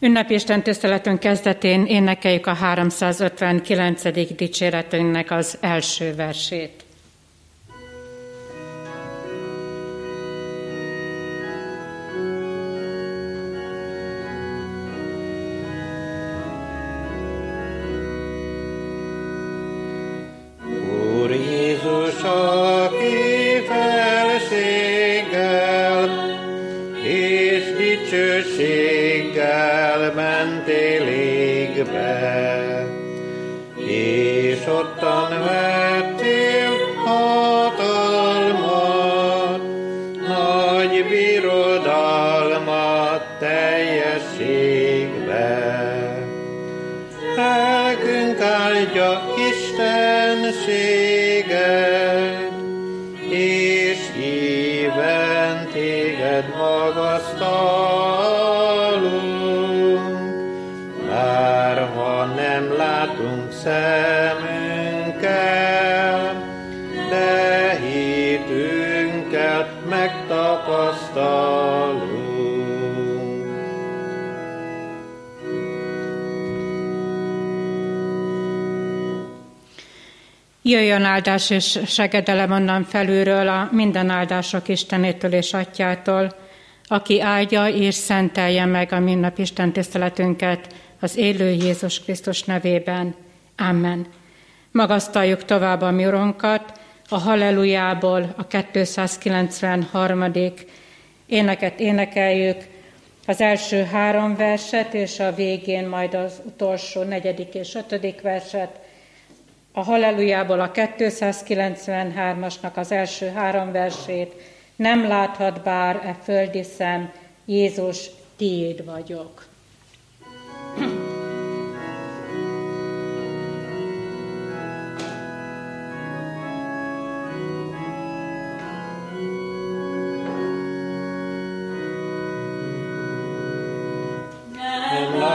Ünnepisten tiszteletünk kezdetén énekeljük a 359. dicséretünknek az első versét. Jöjjön áldás és segedelem onnan felülről a minden áldások Istenétől és Atyától, aki áldja és szentelje meg a minnap Isten tiszteletünket az élő Jézus Krisztus nevében. Amen. Magasztaljuk tovább a mi uronkat, a Hallelujából a 293. éneket énekeljük, az első három verset, és a végén majd az utolsó negyedik és ötödik verset, a Hallelujából a 293-asnak az első három versét, nem láthat bár e földi szem, Jézus, tiéd vagyok. Amen.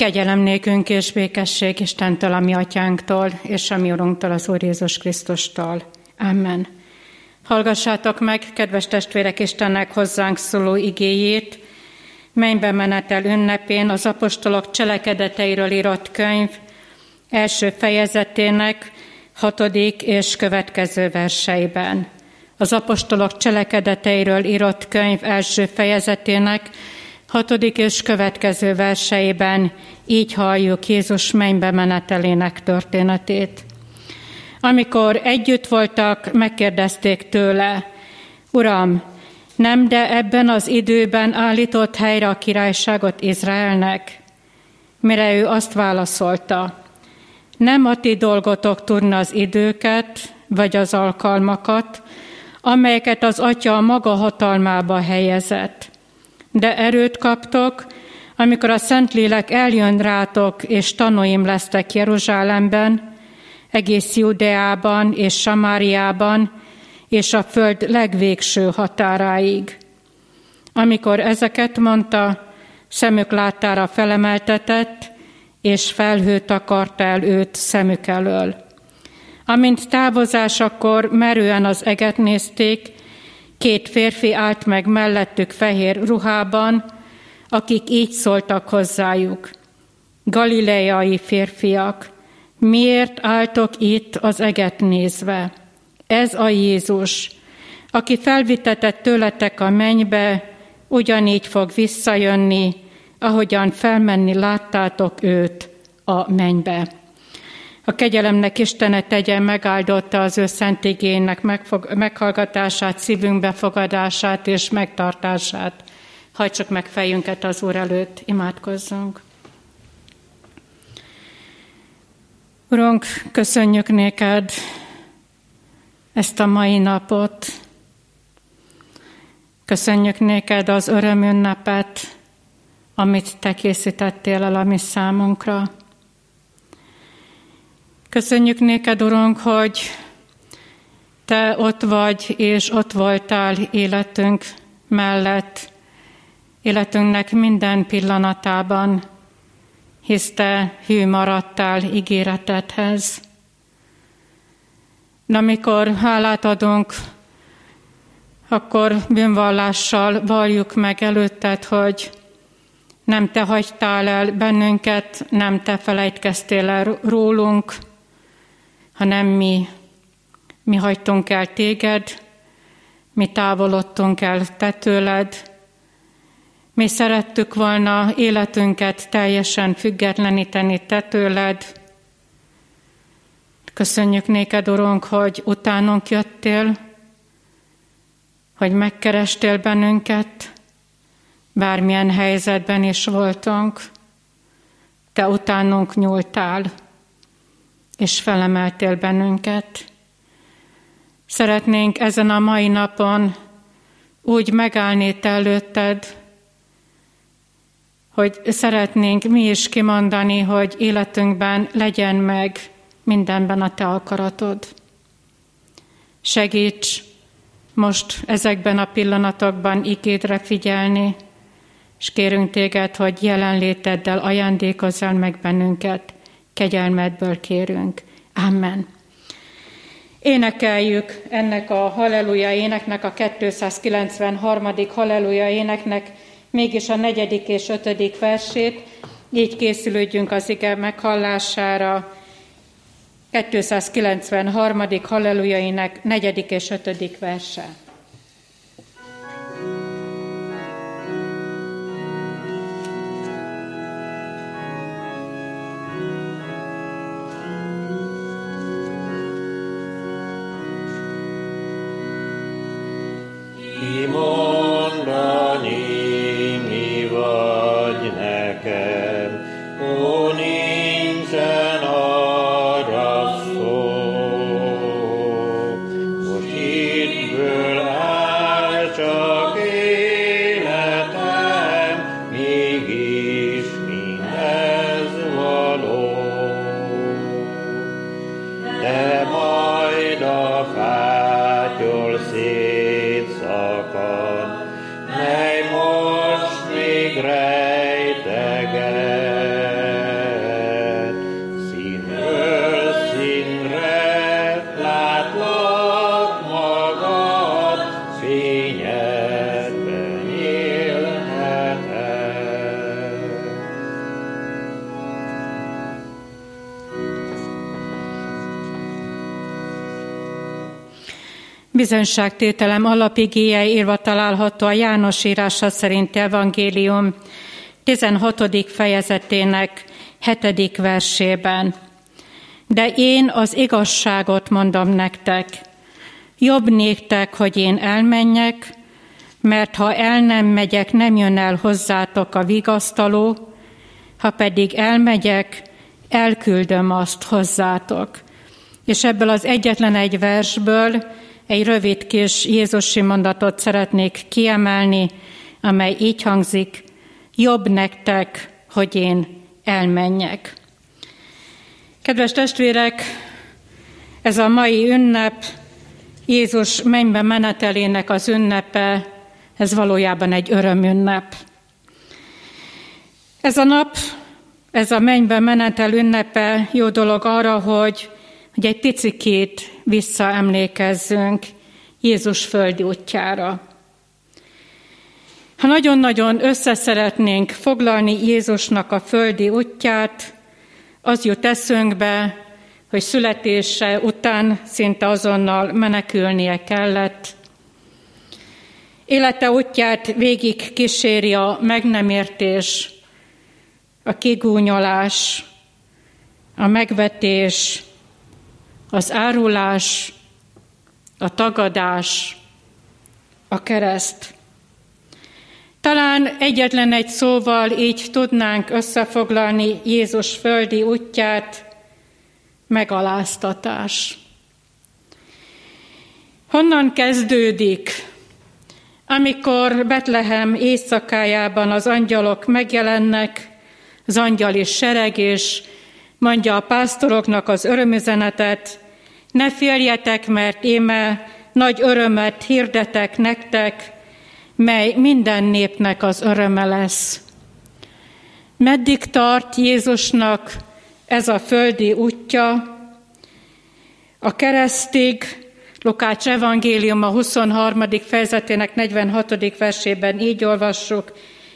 Kegyelem nékünk és békesség Istentől, a mi atyánktól, és a mi urunktól, az Úr Jézus Krisztustól. Amen. Hallgassátok meg, kedves testvérek, Istennek hozzánk szóló igéjét, mennybe menetel ünnepén az apostolok cselekedeteiről írott könyv első fejezetének hatodik és következő verseiben. Az apostolok cselekedeteiről írott könyv első fejezetének Hatodik és következő verseiben így halljuk Jézus mennybe menetelének történetét. Amikor együtt voltak, megkérdezték tőle, Uram, nem de ebben az időben állított helyre a királyságot Izraelnek? Mire ő azt válaszolta, nem a ti dolgotok tudna az időket, vagy az alkalmakat, amelyeket az Atya a maga hatalmába helyezett de erőt kaptok, amikor a Szentlélek eljön rátok, és tanúim lesztek Jeruzsálemben, egész Judeában és Samáriában, és a föld legvégső határáig. Amikor ezeket mondta, szemük láttára felemeltetett, és felhőt akarta el őt szemük elől. Amint távozásakor merően az eget nézték, két férfi állt meg mellettük fehér ruhában, akik így szóltak hozzájuk. Galileai férfiak, miért álltok itt az eget nézve? Ez a Jézus, aki felvitetett tőletek a mennybe, ugyanígy fog visszajönni, ahogyan felmenni láttátok őt a mennybe. A kegyelemnek Istene tegye megáldotta az ő szent igénynek meghallgatását, szívünk befogadását és megtartását. Hajtsuk meg fejünket az Úr előtt, imádkozzunk. Urunk, köszönjük néked ezt a mai napot. Köszönjük néked az örömünnepet, amit te készítettél el a mi számunkra. Köszönjük néked, Urunk, hogy te ott vagy, és ott voltál életünk mellett, életünknek minden pillanatában, hisz te hű maradtál ígéretedhez. De amikor hálát adunk, akkor bűnvallással valljuk meg előtted, hogy nem te hagytál el bennünket, nem te felejtkeztél el rólunk, hanem mi, mi hagytunk el téged, mi távolodtunk el te tőled, mi szerettük volna életünket teljesen függetleníteni te tőled. Köszönjük néked, Urunk, hogy utánunk jöttél, hogy megkerestél bennünket, bármilyen helyzetben is voltunk, te utánunk nyúltál és felemeltél bennünket. Szeretnénk ezen a mai napon úgy megállni te előtted, hogy szeretnénk mi is kimondani, hogy életünkben legyen meg mindenben a te akaratod. Segíts most ezekben a pillanatokban ikédre figyelni, és kérünk téged, hogy jelenléteddel ajándékozzál meg bennünket kegyelmedből kérünk. Amen. Énekeljük ennek a Halleluja éneknek, a 293. Halleluja éneknek mégis a negyedik és ötödik versét, így készülődjünk az ige meghallására. 293. Halleluja ének negyedik és ötödik verse. Bizonyságtételem alapigéje írva található a János írása szerint evangélium 16. fejezetének 7. versében. De én az igazságot mondom nektek. Jobb néktek, hogy én elmenjek, mert ha el nem megyek, nem jön el hozzátok a vigasztaló, ha pedig elmegyek, elküldöm azt hozzátok. És ebből az egyetlen egy versből egy rövid kis Jézusi mondatot szeretnék kiemelni, amely így hangzik, jobb nektek, hogy én elmenjek. Kedves testvérek, ez a mai ünnep, Jézus mennybe menetelének az ünnepe, ez valójában egy örömünnep. Ez a nap, ez a mennybe menetel ünnepe jó dolog arra, hogy hogy egy picikét visszaemlékezzünk Jézus földi útjára. Ha nagyon-nagyon összeszeretnénk foglalni Jézusnak a földi útját, az jut eszünkbe, hogy születése után szinte azonnal menekülnie kellett. Élete útját végig kíséri a meg nem értés, a kigúnyolás, a megvetés, az árulás, a tagadás, a kereszt. Talán egyetlen egy szóval így tudnánk összefoglalni Jézus földi útját, megaláztatás. Honnan kezdődik, amikor Betlehem éjszakájában az angyalok megjelennek, az angyali sereg, és mondja a pásztoroknak az örömüzenetet, ne féljetek, mert éme nagy örömet hirdetek nektek, mely minden népnek az öröme lesz. Meddig tart Jézusnak ez a földi útja? A keresztig, Lukács evangélium a 23. fejezetének 46. versében így olvassuk,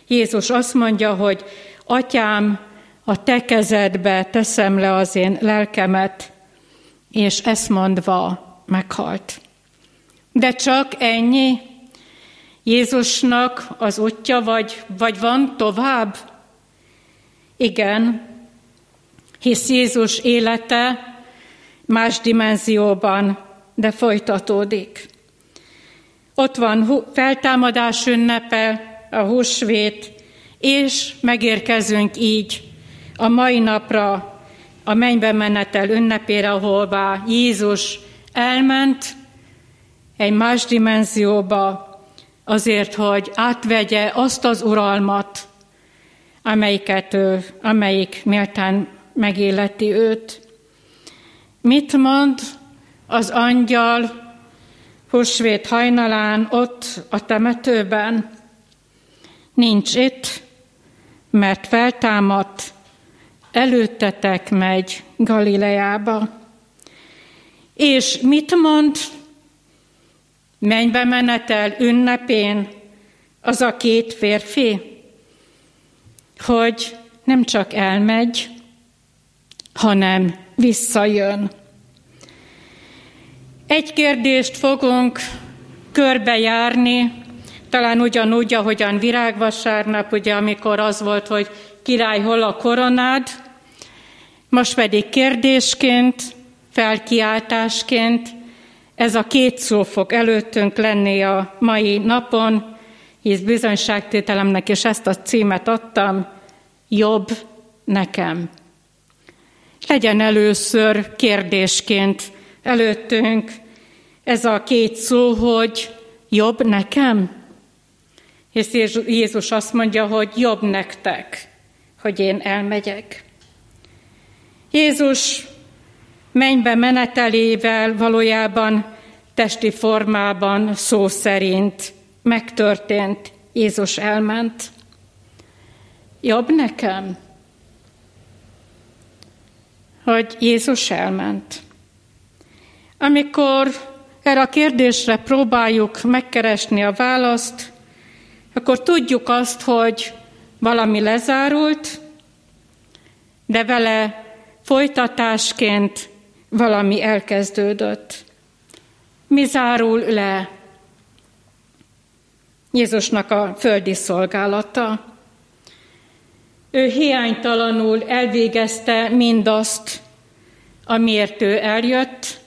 Jézus azt mondja, hogy Atyám, a te kezedbe teszem le az én lelkemet, és ezt mondva meghalt. De csak ennyi? Jézusnak az útja, vagy, vagy van tovább? Igen, hisz Jézus élete más dimenzióban, de folytatódik. Ott van feltámadás ünnepe, a húsvét, és megérkezünk így a mai napra, a mennybe menetel ünnepére, ahová Jézus elment egy más dimenzióba, azért, hogy átvegye azt az uralmat, amelyiket ő, amelyik méltán megéleti őt. Mit mond az angyal húsvét hajnalán ott a temetőben? Nincs itt, mert feltámadt, előttetek megy Galileába. És mit mond mennybe menetel ünnepén az a két férfi? Hogy nem csak elmegy, hanem visszajön. Egy kérdést fogunk körbejárni, talán ugyanúgy, ahogyan virágvasárnap, ugye, amikor az volt, hogy király, hol a koronád, most pedig kérdésként, felkiáltásként ez a két szó fog előttünk lenni a mai napon, hisz bizonyságtételemnek is ezt a címet adtam, jobb nekem. Legyen először kérdésként előttünk ez a két szó, hogy jobb nekem? És Jézus azt mondja, hogy jobb nektek, hogy én elmegyek. Jézus mennybe menetelével valójában testi formában szó szerint megtörtént, Jézus elment. Jobb nekem, hogy Jézus elment. Amikor erre a kérdésre próbáljuk megkeresni a választ, akkor tudjuk azt, hogy valami lezárult, de vele folytatásként valami elkezdődött. Mi zárul le? Jézusnak a földi szolgálata. Ő hiánytalanul elvégezte mindazt, amiért ő eljött.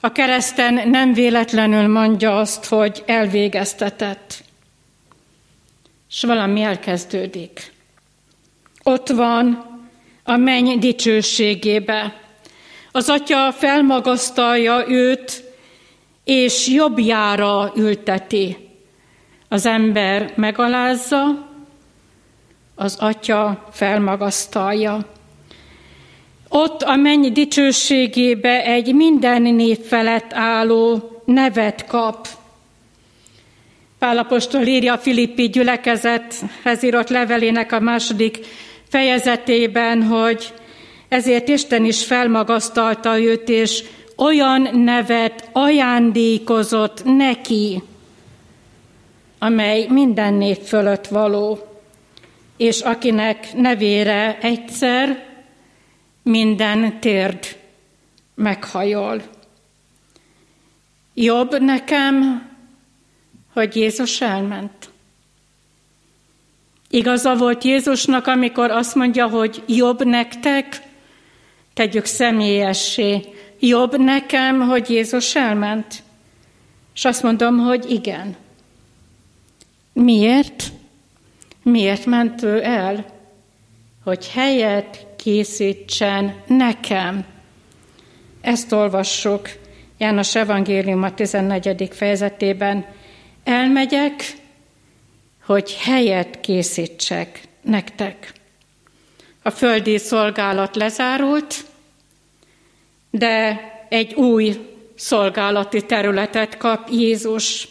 A kereszten nem véletlenül mondja azt, hogy elvégeztetett. És valami elkezdődik. Ott van a menny dicsőségébe. Az atya felmagasztalja őt, és jobbjára ülteti. Az ember megalázza, az atya felmagasztalja. Ott a menny dicsőségébe egy minden név felett álló nevet kap. Pálapostól írja a Filippi gyülekezethez írott levelének a második fejezetében, hogy Ezért Isten is felmagasztalta őt, és olyan nevet ajándékozott neki, amely minden név fölött való, és akinek nevére egyszer minden térd meghajol. Jobb nekem, hogy Jézus elment. Igaza volt Jézusnak, amikor azt mondja, hogy jobb nektek, tegyük személyessé, jobb nekem, hogy Jézus elment. És azt mondom, hogy igen. Miért? Miért ment ő el? Hogy helyet készítsen nekem. Ezt olvassuk János Evangélium a 14. fejezetében. Elmegyek, hogy helyet készítsek nektek. A földi szolgálat lezárult, de egy új szolgálati területet kap Jézus.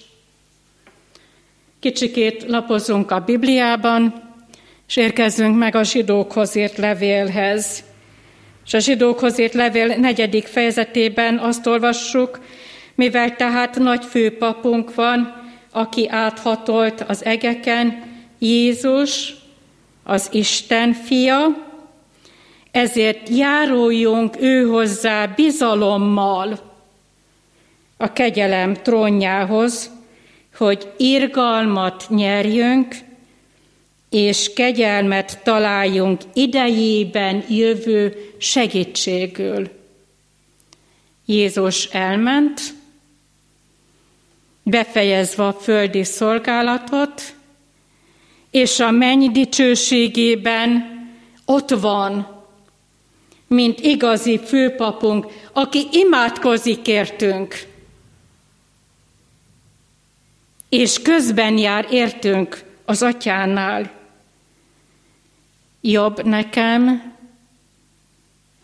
Kicsikét lapozunk a Bibliában, és érkezzünk meg a zsidókhoz írt levélhez. És a zsidókhoz írt levél negyedik fejezetében azt olvassuk, mivel tehát nagy főpapunk van, aki áthatolt az egeken, Jézus, az Isten fia, ezért járuljunk ő hozzá bizalommal a kegyelem trónjához, hogy irgalmat nyerjünk, és kegyelmet találjunk idejében jövő segítségül. Jézus elment, befejezve a földi szolgálatot, és a menny dicsőségében ott van, mint igazi főpapunk, aki imádkozik értünk, és közben jár értünk az atyánál. Jobb nekem,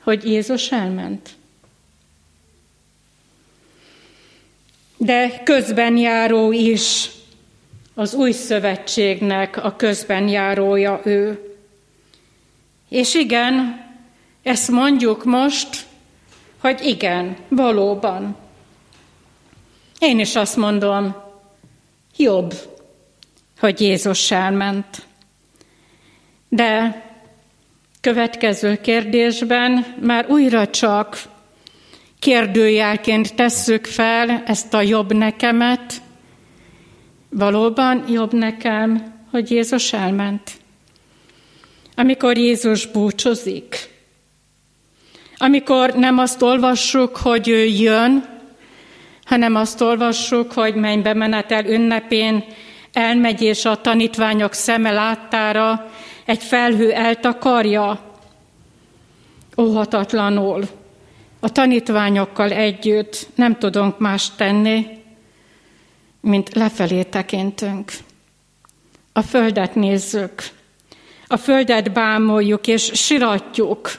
hogy Jézus elment. De közben járó is, az új szövetségnek a közben járója ő. És igen, ezt mondjuk most, hogy igen, valóban. Én is azt mondom, jobb, hogy Jézus elment. De következő kérdésben már újra csak kérdőjelként tesszük fel ezt a jobb nekemet. Valóban jobb nekem, hogy Jézus elment. Amikor Jézus búcsúzik, amikor nem azt olvassuk, hogy ő jön, hanem azt olvassuk, hogy mennybe menetel ünnepén elmegy, és a tanítványok szeme láttára egy felhő eltakarja, óhatatlanul. A tanítványokkal együtt nem tudunk más tenni, mint lefelé tekintünk. A földet nézzük, a földet bámoljuk és siratjuk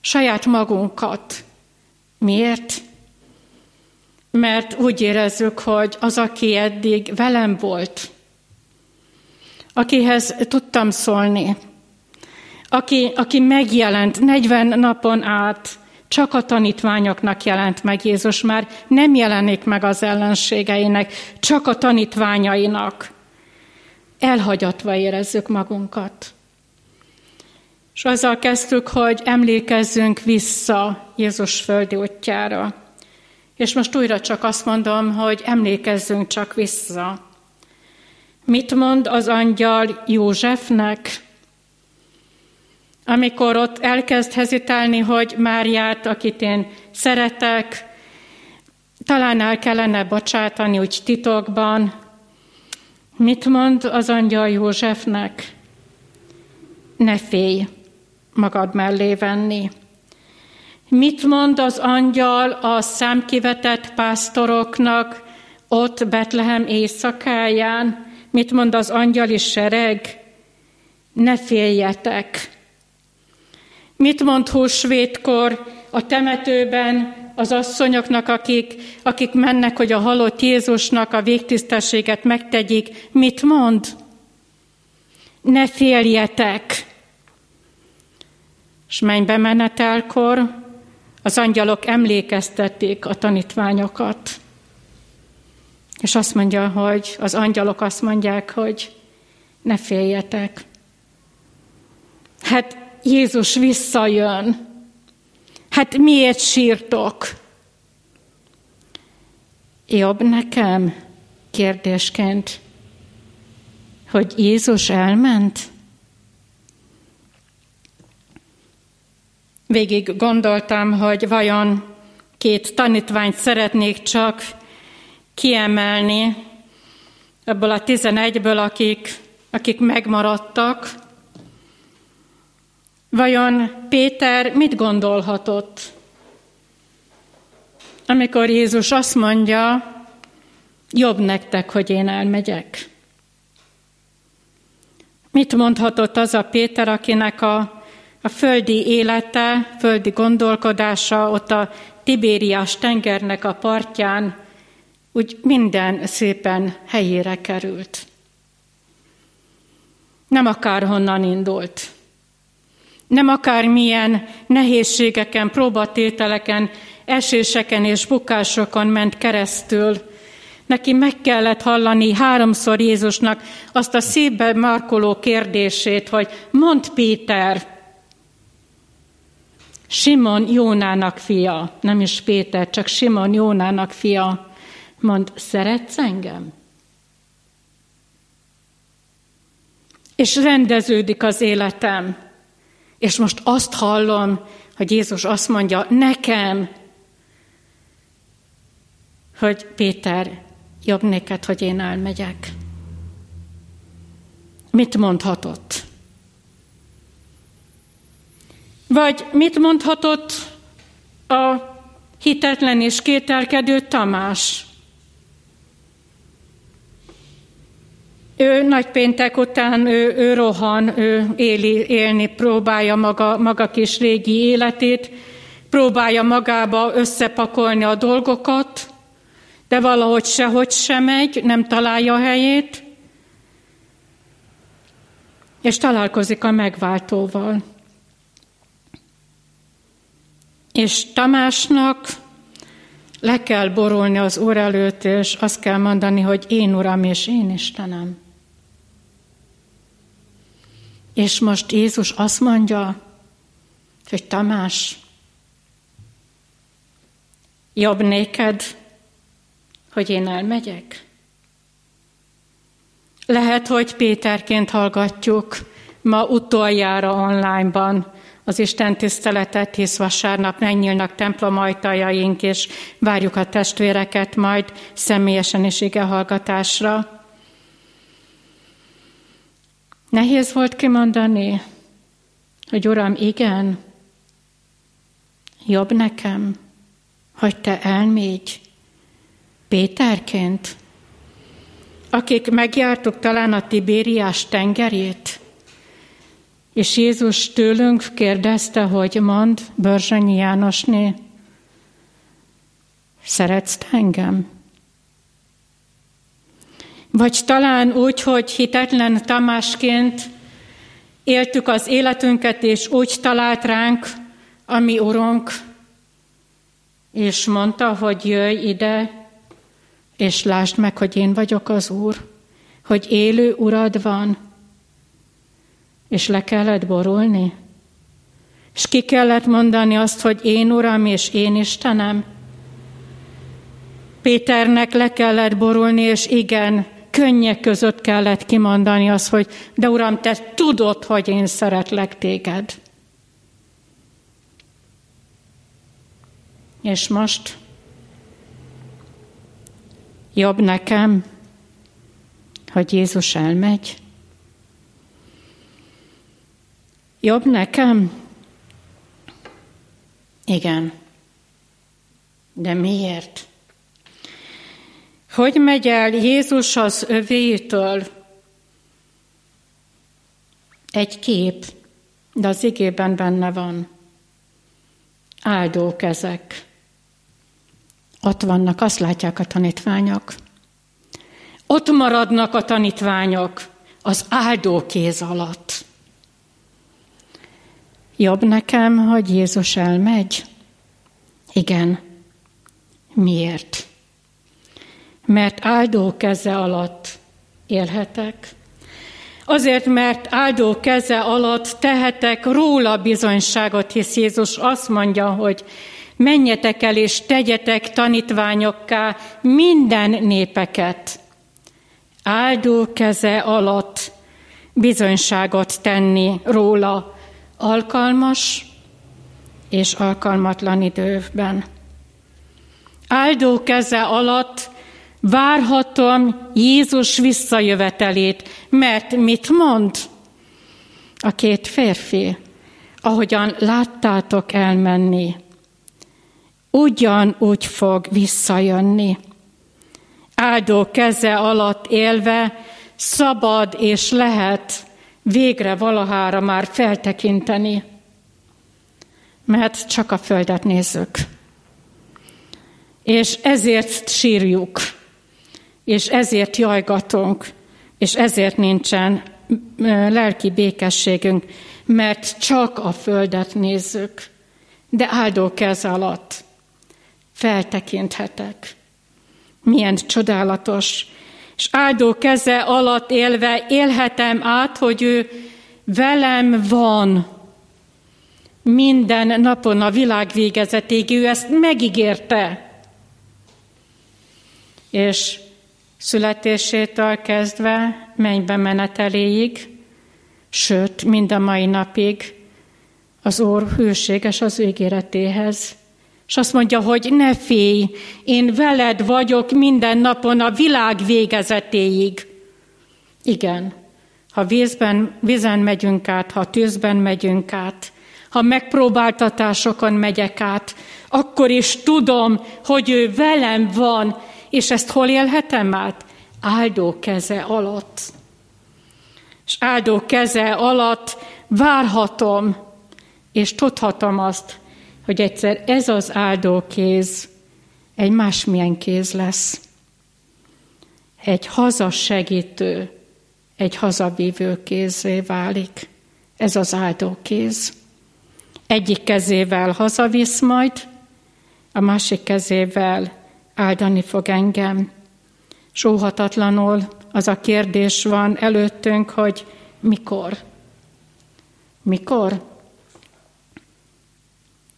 saját magunkat. Miért? Mert úgy érezzük, hogy az, aki eddig velem volt, akihez tudtam szólni, aki, aki megjelent 40 napon át, csak a tanítványoknak jelent meg Jézus, már nem jelenik meg az ellenségeinek, csak a tanítványainak. Elhagyatva érezzük magunkat. És azzal kezdtük, hogy emlékezzünk vissza Jézus földi útjára. És most újra csak azt mondom, hogy emlékezzünk csak vissza. Mit mond az angyal Józsefnek, amikor ott elkezd hezitálni, hogy Máriát, akit én szeretek, talán el kellene bocsátani úgy titokban. Mit mond az angyal Józsefnek? Ne félj, magad mellé venni. Mit mond az angyal a számkivetett pásztoroknak ott Betlehem éjszakáján? Mit mond az angyali sereg? Ne féljetek. Mit mond húsvétkor a temetőben az asszonyoknak, akik, akik mennek, hogy a halott Jézusnak a végtisztességet megtegyék? Mit mond? Ne féljetek. És mennybe menetelkor az angyalok emlékeztették a tanítványokat. És azt mondja, hogy az angyalok azt mondják, hogy ne féljetek. Hát Jézus visszajön. Hát miért sírtok? Jobb nekem kérdésként, hogy Jézus elment? Végig gondoltam, hogy vajon két tanítványt szeretnék csak kiemelni ebből a tizenegyből, akik, akik megmaradtak. Vajon Péter mit gondolhatott, amikor Jézus azt mondja, jobb nektek, hogy én elmegyek? Mit mondhatott az a Péter, akinek a, a földi élete, földi gondolkodása ott a Tibériás tengernek a partján úgy minden szépen helyére került. Nem akárhonnan indult. Nem akármilyen nehézségeken, próbatételeken, eséseken és bukásokon ment keresztül. Neki meg kellett hallani háromszor Jézusnak azt a szívbe markoló kérdését, hogy mond Péter, Simon Jónának fia, nem is Péter, csak Simon Jónának fia, mond, szeretsz engem? És rendeződik az életem. És most azt hallom, hogy Jézus azt mondja nekem, hogy Péter, jobb neked, hogy én elmegyek. Mit mondhatott? Vagy mit mondhatott a hitetlen és kételkedő Tamás? Ő nagy péntek után ő, ő rohan, ő éli, élni próbálja maga, maga kis régi életét, próbálja magába összepakolni a dolgokat, de valahogy sehogy sem megy, nem találja a helyét, és találkozik a megváltóval. És Tamásnak le kell borulni az Úr előtt, és azt kell mondani, hogy én Uram és én Istenem. És most Jézus azt mondja, hogy Tamás, jobb néked, hogy én elmegyek? Lehet, hogy Péterként hallgatjuk ma utoljára onlineban az Isten tiszteletet, hisz vasárnap megnyílnak templom ajtajaink, és várjuk a testvéreket majd személyesen is hallgatásra. Nehéz volt kimondani, hogy Uram, igen, jobb nekem, hogy te elmégy Péterként, akik megjártuk talán a Tibériás tengerét, és Jézus tőlünk kérdezte, hogy mond Börzsönyi Jánosné, szeretsz engem? Vagy talán úgy, hogy hitetlen Tamásként éltük az életünket, és úgy talált ránk a mi Urunk, és mondta, hogy jöjj ide, és lásd meg, hogy én vagyok az Úr, hogy élő Urad van, és le kellett borulni, és ki kellett mondani azt, hogy én Uram és én Istenem. Péternek le kellett borulni, és igen, könnyek között kellett kimondani az, hogy de Uram, te tudod, hogy én szeretlek téged. És most jobb nekem, hogy Jézus elmegy. Jobb nekem? Igen. De miért? Hogy megy el Jézus az övétől? Egy kép, de az igében benne van. Áldó kezek. Ott vannak, azt látják a tanítványok. Ott maradnak a tanítványok az áldó kéz alatt. Jobb nekem, hogy Jézus elmegy? Igen. Miért? Mert áldó keze alatt élhetek. Azért, mert áldó keze alatt tehetek róla bizonyságot, hisz Jézus azt mondja, hogy menjetek el és tegyetek tanítványokká minden népeket. Áldó keze alatt bizonyságot tenni róla alkalmas és alkalmatlan időben. Áldó keze alatt várhatom Jézus visszajövetelét, mert mit mond a két férfi, ahogyan láttátok elmenni, ugyanúgy fog visszajönni. Áldó keze alatt élve szabad és lehet végre valahára már feltekinteni, mert csak a földet nézzük. És ezért sírjuk, és ezért jajgatunk, és ezért nincsen lelki békességünk, mert csak a földet nézzük, de áldó kez alatt feltekinthetek. Milyen csodálatos, és áldó keze alatt élve élhetem át, hogy ő velem van minden napon a világ végezetéig, ő ezt megígérte. És születésétől kezdve mennybe meneteléig, sőt, mind a mai napig az Úr hűséges az ígéretéhez. És azt mondja, hogy ne félj, én veled vagyok minden napon a világ végezetéig. Igen, ha vízben, vízen megyünk át, ha tűzben megyünk át, ha megpróbáltatásokon megyek át, akkor is tudom, hogy ő velem van, és ezt hol élhetem át? Áldó keze alatt. És áldó keze alatt várhatom, és tudhatom azt, hogy egyszer ez az áldó kéz egy másmilyen kéz lesz. Egy hazasegítő, egy hazavívő kézé válik. Ez az áldó kéz. Egyik kezével hazavisz majd, a másik kezével áldani fog engem. Sóhatatlanul az a kérdés van előttünk, hogy mikor? Mikor?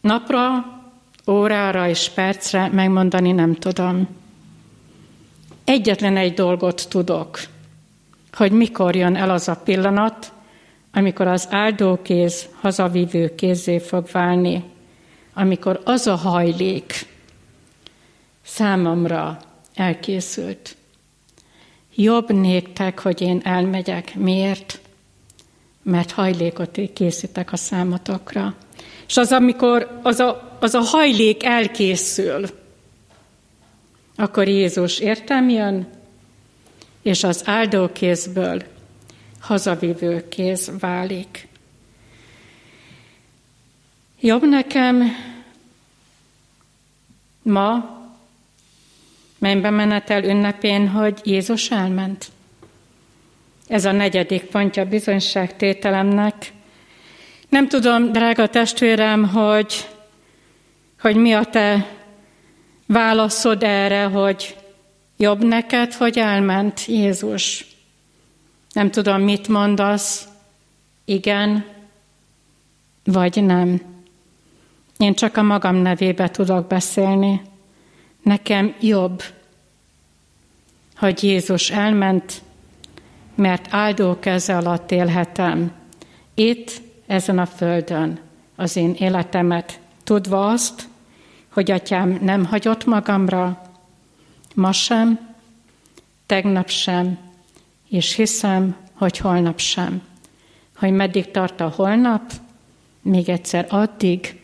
Napra, órára és percre megmondani nem tudom. Egyetlen egy dolgot tudok, hogy mikor jön el az a pillanat, amikor az áldókéz hazavívő kézé fog válni, amikor az a hajlék számomra elkészült. Jobb néktek, hogy én elmegyek. Miért? Mert hajlékot készítek a számotokra. És az, amikor az a, az a hajlék elkészül, akkor Jézus értem jön, és az áldókézből hazavívő kéz válik. Jobb nekem ma, mennybe menetel ünnepén, hogy Jézus elment. Ez a negyedik pontja bizonyságtételemnek, nem tudom, drága testvérem, hogy, hogy mi a te válaszod erre, hogy jobb neked, hogy elment Jézus. Nem tudom, mit mondasz, igen, vagy nem. Én csak a magam nevébe tudok beszélni. Nekem jobb, hogy Jézus elment, mert áldó keze alatt élhetem. Itt ezen a földön az én életemet, tudva azt, hogy atyám nem hagyott magamra, ma sem, tegnap sem, és hiszem, hogy holnap sem. Hogy meddig tart a holnap, még egyszer addig,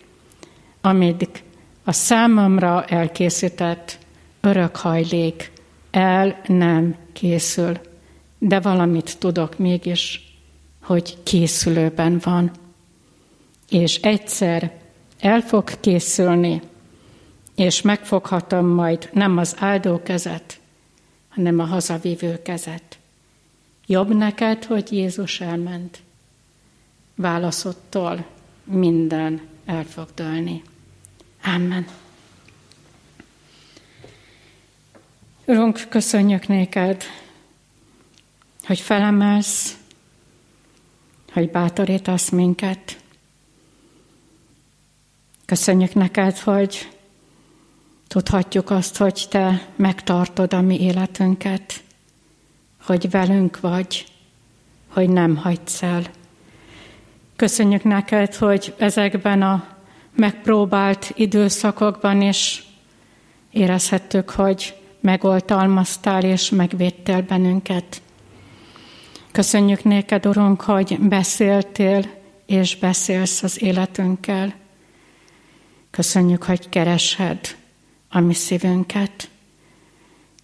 amíg a számomra elkészített örök hajlék el nem készül. De valamit tudok mégis, hogy készülőben van. És egyszer el fog készülni, és megfoghatom majd nem az áldó kezet, hanem a hazavívő kezet. Jobb neked, hogy Jézus elment. Válaszottól minden el fog dőlni. Amen. Urunk, köszönjük néked, hogy felemelsz, hogy bátorítasz minket. Köszönjük neked, hogy tudhatjuk azt, hogy te megtartod a mi életünket, hogy velünk vagy, hogy nem hagysz el. Köszönjük neked, hogy ezekben a megpróbált időszakokban is érezhettük, hogy megoltalmaztál és megvédtél bennünket. Köszönjük néked, Urunk, hogy beszéltél és beszélsz az életünkkel. Köszönjük, hogy keresed a mi szívünket.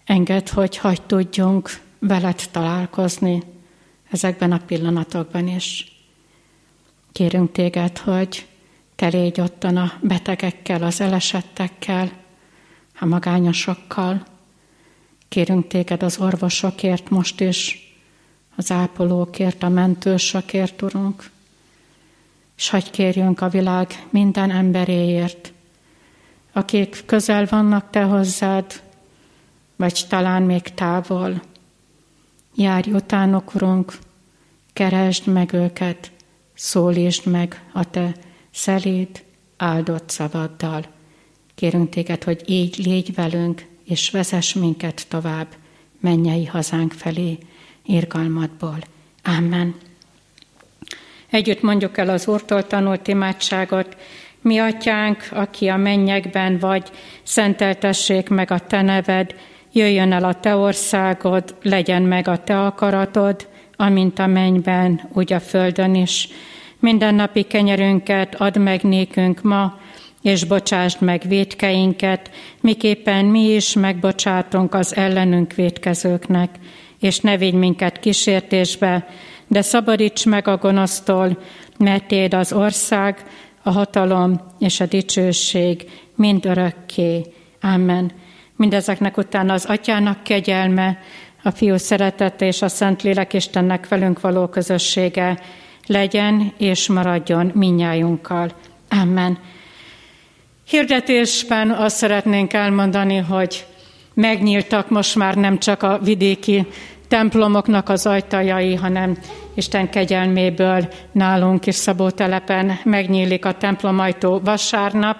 Engedd, hogy hagy tudjunk veled találkozni ezekben a pillanatokban is. Kérünk téged, hogy te légy ottan a betegekkel, az elesettekkel, a magányosokkal. Kérünk téged az orvosokért most is, az ápolókért, a mentősökért, Urunk, és hagyj kérjünk a világ minden emberéért, akik közel vannak Te hozzád, vagy talán még távol. Járj utánok, Urunk, keresd meg őket, szólítsd meg a Te szelíd, áldott szavaddal. Kérünk téged, hogy így légy velünk, és vezess minket tovább mennyei hazánk felé, irgalmadból. Amen. Együtt mondjuk el az Úrtól tanult imádságot, mi atyánk, aki a mennyekben vagy, szenteltessék meg a te neved, jöjjön el a te országod, legyen meg a te akaratod, amint a mennyben, úgy a földön is. Mindennapi kenyerünket add meg nékünk ma, és bocsásd meg védkeinket, miképpen mi is megbocsátunk az ellenünk védkezőknek, és ne vigy minket kísértésbe, de szabadíts meg a gonosztól, mert Téd az ország, a hatalom és a dicsőség mind örökké. Amen. Mindezeknek utána az Atyának kegyelme, a Fiú szeretete és a Szentlélek Istennek velünk való közössége legyen és maradjon minnyájunkkal. Amen. Hirdetésben azt szeretnénk elmondani, hogy megnyíltak most már nem csak a vidéki templomoknak az ajtajai, hanem Isten kegyelméből nálunk is Szabótelepen megnyílik a templomajtó vasárnap.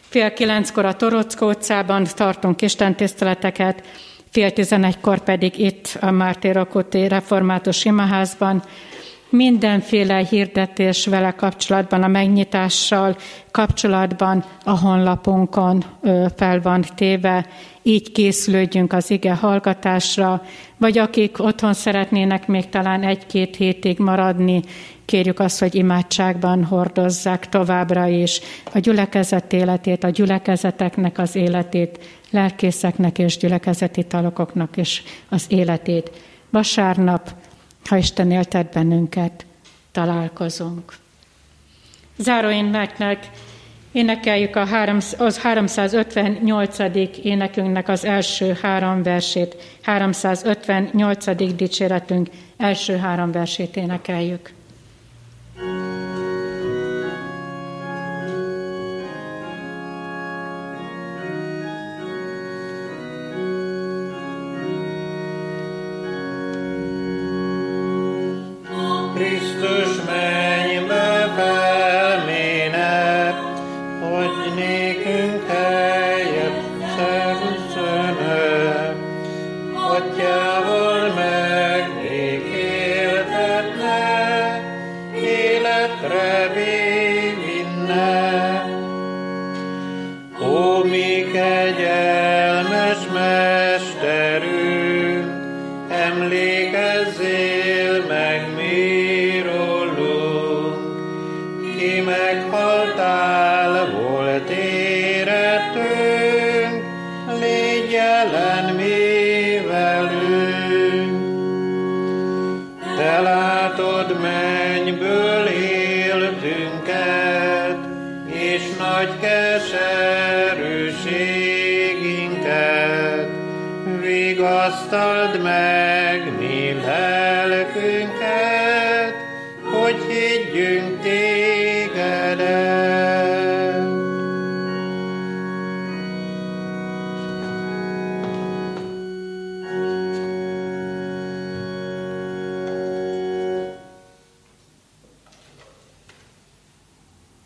Fél kilenckor a Torockó utcában tartunk Isten tiszteleteket, fél tizenegykor pedig itt a Mártérok református imaházban, mindenféle hirdetés vele kapcsolatban, a megnyitással kapcsolatban a honlapunkon fel van téve, így készülődjünk az ige hallgatásra, vagy akik otthon szeretnének még talán egy-két hétig maradni, kérjük azt, hogy imádságban hordozzák továbbra is a gyülekezet életét, a gyülekezeteknek az életét, lelkészeknek és gyülekezeti talokoknak is az életét. Vasárnap ha Isten éltet bennünket, találkozunk. Záróéneknek énekeljük a az 358. énekünknek az első három versét, 358. dicséretünk első három versét énekeljük. Vigasztald meg mi lelkünket,